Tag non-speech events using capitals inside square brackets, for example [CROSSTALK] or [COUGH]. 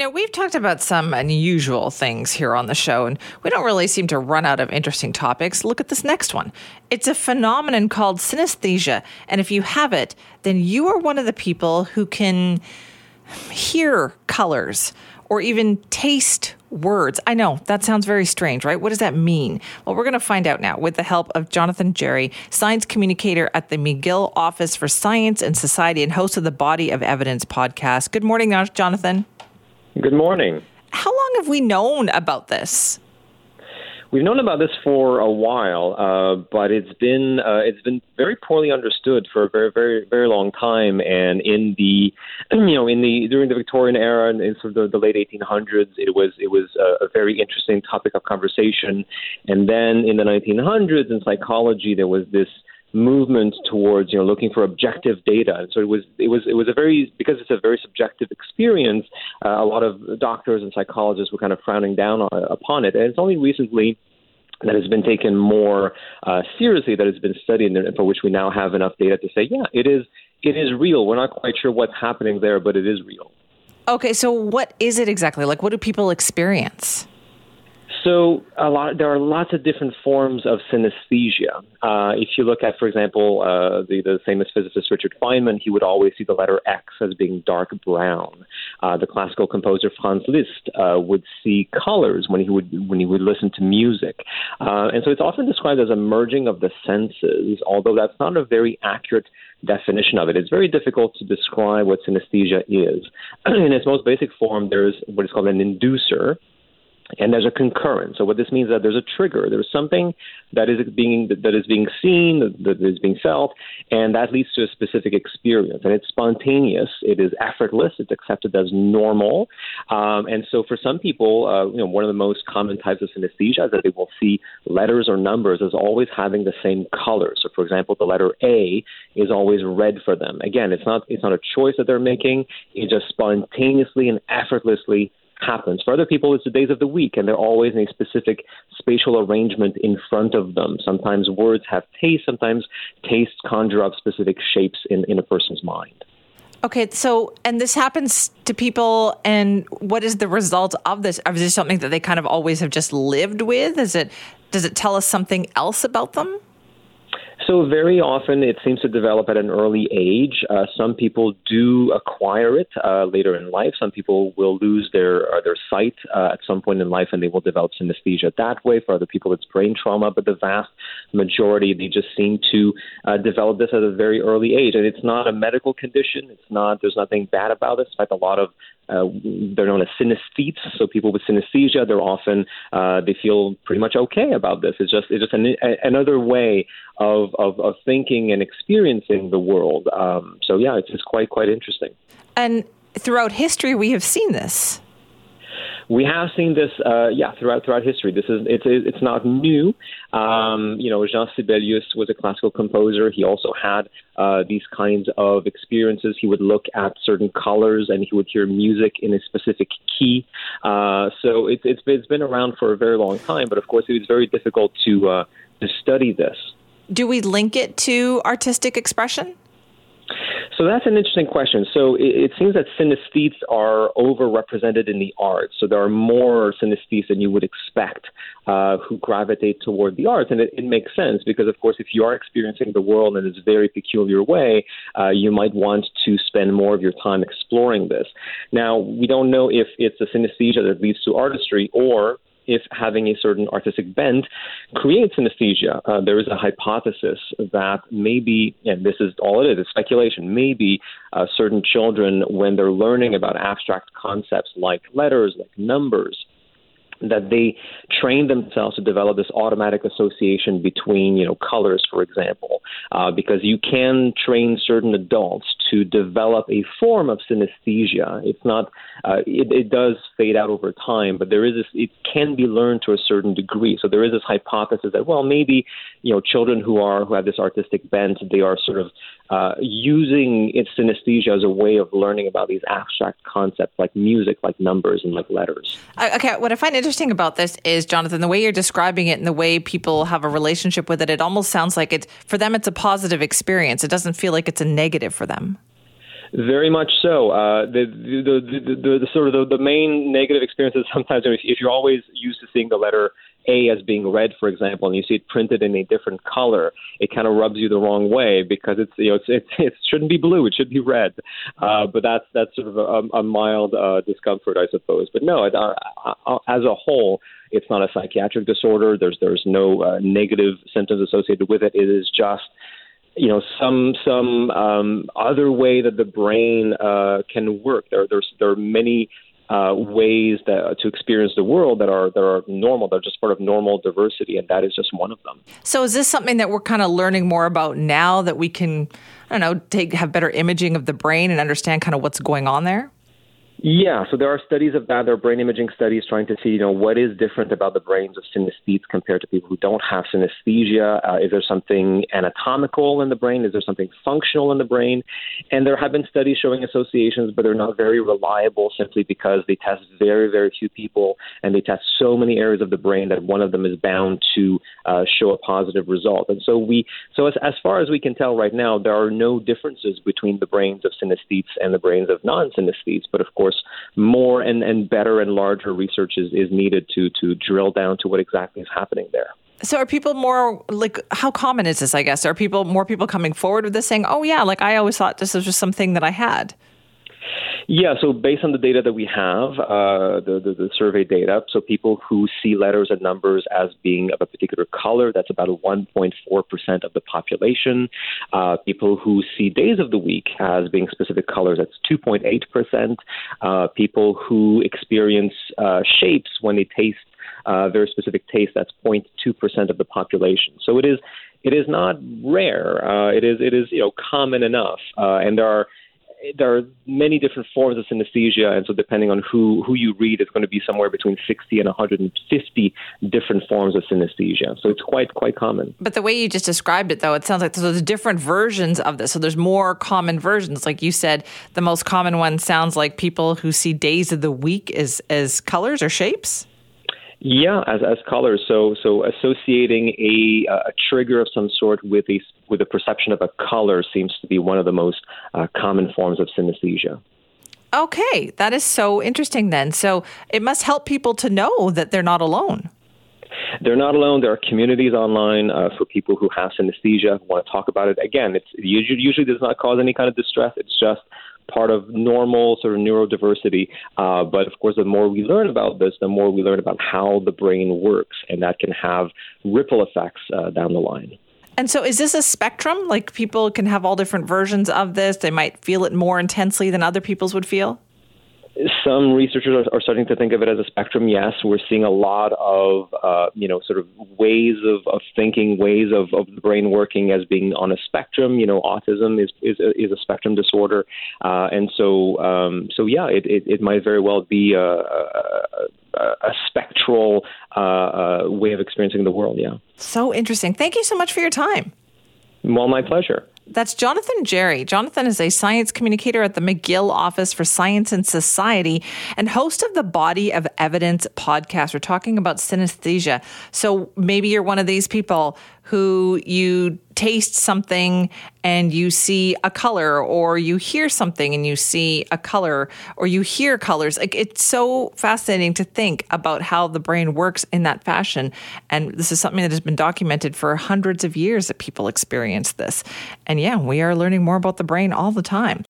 Now, we've talked about some unusual things here on the show, and we don't really seem to run out of interesting topics. Look at this next one. It's a phenomenon called synesthesia. And if you have it, then you are one of the people who can hear colors or even taste words. I know that sounds very strange, right? What does that mean? Well, we're going to find out now with the help of Jonathan Jarry, science communicator at the McGill Office for Science and Society and host of the Body of Evidence podcast. Good morning, Jonathan. Good morning. How long have we known about this? We've known about this for a while, uh, but it's been uh, it's been very poorly understood for a very very very long time. And in the [CLEARS THROAT] you know in the during the Victorian era and in sort of the, the late 1800s, it was it was a, a very interesting topic of conversation. And then in the 1900s in psychology, there was this movement towards you know looking for objective data. And so it was it was it was a very because it's a very subjective experience. Uh, a lot of doctors and psychologists were kind of frowning down on, upon it, and it's only recently that has been taken more uh, seriously, that has been studied, and for which we now have enough data to say, yeah, it is it is real. We're not quite sure what's happening there, but it is real. Okay, so what is it exactly? Like, what do people experience? So a lot, there are lots of different forms of synesthesia. Uh, if you look at, for example, uh, the, the famous physicist Richard Feynman, he would always see the letter X as being dark brown. Uh, the classical composer Franz Liszt uh, would see colors when he would when he would listen to music, uh, and so it's often described as a merging of the senses. Although that's not a very accurate definition of it. It's very difficult to describe what synesthesia is. [CLEARS THROAT] In its most basic form, there's what is called an inducer and there's a concurrence. So what this means is that there's a trigger. There's something that is being that is being seen, that is being felt, and that leads to a specific experience. And it's spontaneous. It is effortless. It's accepted as normal. Um, and so for some people, uh, you know, one of the most common types of synesthesia is that they will see letters or numbers as always having the same color. So for example, the letter A is always red for them. Again, it's not it's not a choice that they're making. It just spontaneously and effortlessly happens. For other people, it's the days of the week, and they're always in a specific spatial arrangement in front of them. Sometimes words have taste, sometimes tastes conjure up specific shapes in, in a person's mind. Okay, so and this happens to people, and what is the result of this? Is this something that they kind of always have just lived with? Is it does it tell us something else about them? So very often it seems to develop at an early age. Uh, some people do acquire it uh, later in life. Some people will lose their uh, their sight uh, at some point in life, and they will develop synesthesia that way. For other people, it's brain trauma, but the vast majority they just seem to uh, develop this at a very early age, and it's not a medical condition. It's not. There's nothing bad about it. In fact, a lot of uh, they're known as synesthetes. So people with synesthesia, they're often they feel pretty much okay about this. It's just it's just an, a, another way of, of, of thinking and experiencing the world. Um, so yeah, it's, it's quite quite interesting. And throughout history, we have seen this. We have seen this, uh, yeah, throughout throughout history. This is it's it's not new. Um, you know, Jean Sibelius was a classical composer. He also had uh, these kinds of experiences. He would look at certain colors and he would hear music in a specific key. Uh, so it, it's it's been around for a very long time. But of course, it was very difficult to uh, to study this. Do we link it to artistic expression? So that's an interesting question. So it, it, seems that synesthetes are overrepresented in the arts. So there are more synesthetes than you would expect uh, who gravitate toward the arts, and it, it, makes sense because, of course, if you are experiencing the world in this very peculiar way, uh, you might want to spend more of your time exploring this. Now, we don't know if it's a synesthesia that leads to artistry or if having a certain artistic bent creates synesthesia. Uh, there is a hypothesis that maybe, and this is all it is, it's speculation, maybe uh, certain children, when they're learning about abstract concepts like letters, like numbers, that they train themselves to develop this automatic association between, you know, colors, for example, uh, because you can train certain adults to develop a form of synesthesia. It's not, uh, it, it does fade out over time, but there is this, it can be learned to a certain degree. So there is this hypothesis that, well, maybe, you know, children who are, who have this artistic bent, they are sort of uh, using its synesthesia as a way of learning about these abstract concepts like music, like numbers, and like letters. Okay, what I find interesting about this is, Jonathan, the way you're describing it and the way people have a relationship with it, it almost sounds like it's for them, it's a positive experience. It doesn't feel like it's a negative for them. Very much so. Uh, the, the, the, the, the, sort of the, the main negative experience is sometimes if you're always used to seeing the letter A as being red, for example, and you see it printed in a different color, it kind of rubs you the wrong way because it's you know it's, it's it shouldn't be blue, it should be red. Uh, but that's that's sort of a, a mild uh, discomfort, I suppose. But no, it, uh, uh, as a whole, it's not a psychiatric disorder. There's there's no uh, negative symptoms associated with it. It is just you know some some um, other way that the brain uh, can work. There there's there are many uh, ways that, to experience the world that are that are normal. They're just part of normal diversity, and that is just one of them. So, is this something that we're kind of learning more about now that we can, I don't know, take have better imaging of the brain and understand kind of what's going on there? Yeah, so there are studies of that. There are brain imaging studies trying to see, you know, what is different about the brains of synesthetes compared to people who don't have synesthesia. Uh, is there something anatomical in the brain? Is there something functional in the brain? And there have been studies showing associations, but they're not very reliable simply because they test very, very few people and they test so many areas of the brain that one of them is bound to uh, show a positive result. And so we, so as, as far as we can tell right now, there are no differences between the brains of synesthetes and the brains of non-synesthetes. But of course course, more and, and better and larger research is, is needed to, to drill down to what exactly is happening there. So are people more like how common is this, I guess? Are people more people coming forward with this saying, Oh yeah, like I always thought this was just something that I had? Yeah, so based on the data that we have, uh, the, the, the, survey data, so people who see letters and numbers as being of a particular color, that's about 1.4% of the population. Uh, people who see days of the week as being specific colors, that's 2.8%. Uh, people who experience uh, shapes when they taste uh, very specific taste, that's 0.2% of the population. So it is it is not rare. Uh, it is it is you know common enough, uh, and there are there are many different forms of synesthesia, and so depending on who who you read, it's going to be somewhere between 60 and 150 different forms of synesthesia. So it's quite quite common. But the way you just described it, though, it sounds like there's different versions of this. So there's more common versions. Like you said, the most common one sounds like people who see days of the week as as colors or shapes. Yeah, as as colors. So so associating a a trigger of some sort with a with a perception of a color seems to be one of the most uh, common forms of synesthesia. Okay, that is so interesting. Then, so it must help people to know that they're not alone. They're not alone. There are communities online uh, for people who have synesthesia, who want to talk about it. Again, it's usually, usually does not cause any kind of distress. It's just part of normal sort of neurodiversity. Uh, but of course, the more we learn about this, the more we learn about how the brain works, and that can have ripple effects uh, down the line. And so, is this a spectrum? Like people can have all different versions of this. They might feel it more intensely than other people's would feel some researchers are, are, starting to think of it as a spectrum. Yes, we're seeing a lot of, uh, you know, sort of ways of, of thinking, ways of, of the brain working as being on a spectrum. You know, autism is is a, is a spectrum disorder, uh, and so um, so yeah, it, it, it might very well be a, a, a spectral uh, uh, way of experiencing the world. Yeah. So interesting. Thank you so much for your time. Well, my pleasure. That's Jonathan Jarry. Jonathan is a science communicator at the McGill Office for Science and Society and host of the Body of Evidence podcast. We're talking about synesthesia. So maybe you're one of these people who you taste something and you see a color, or you hear something and you see a color, or you hear colors. Like it's so fascinating to think about how the brain works in that fashion. And this is something that has been documented for hundreds of years that people experience this. And yeah, we are learning more about the brain all the time.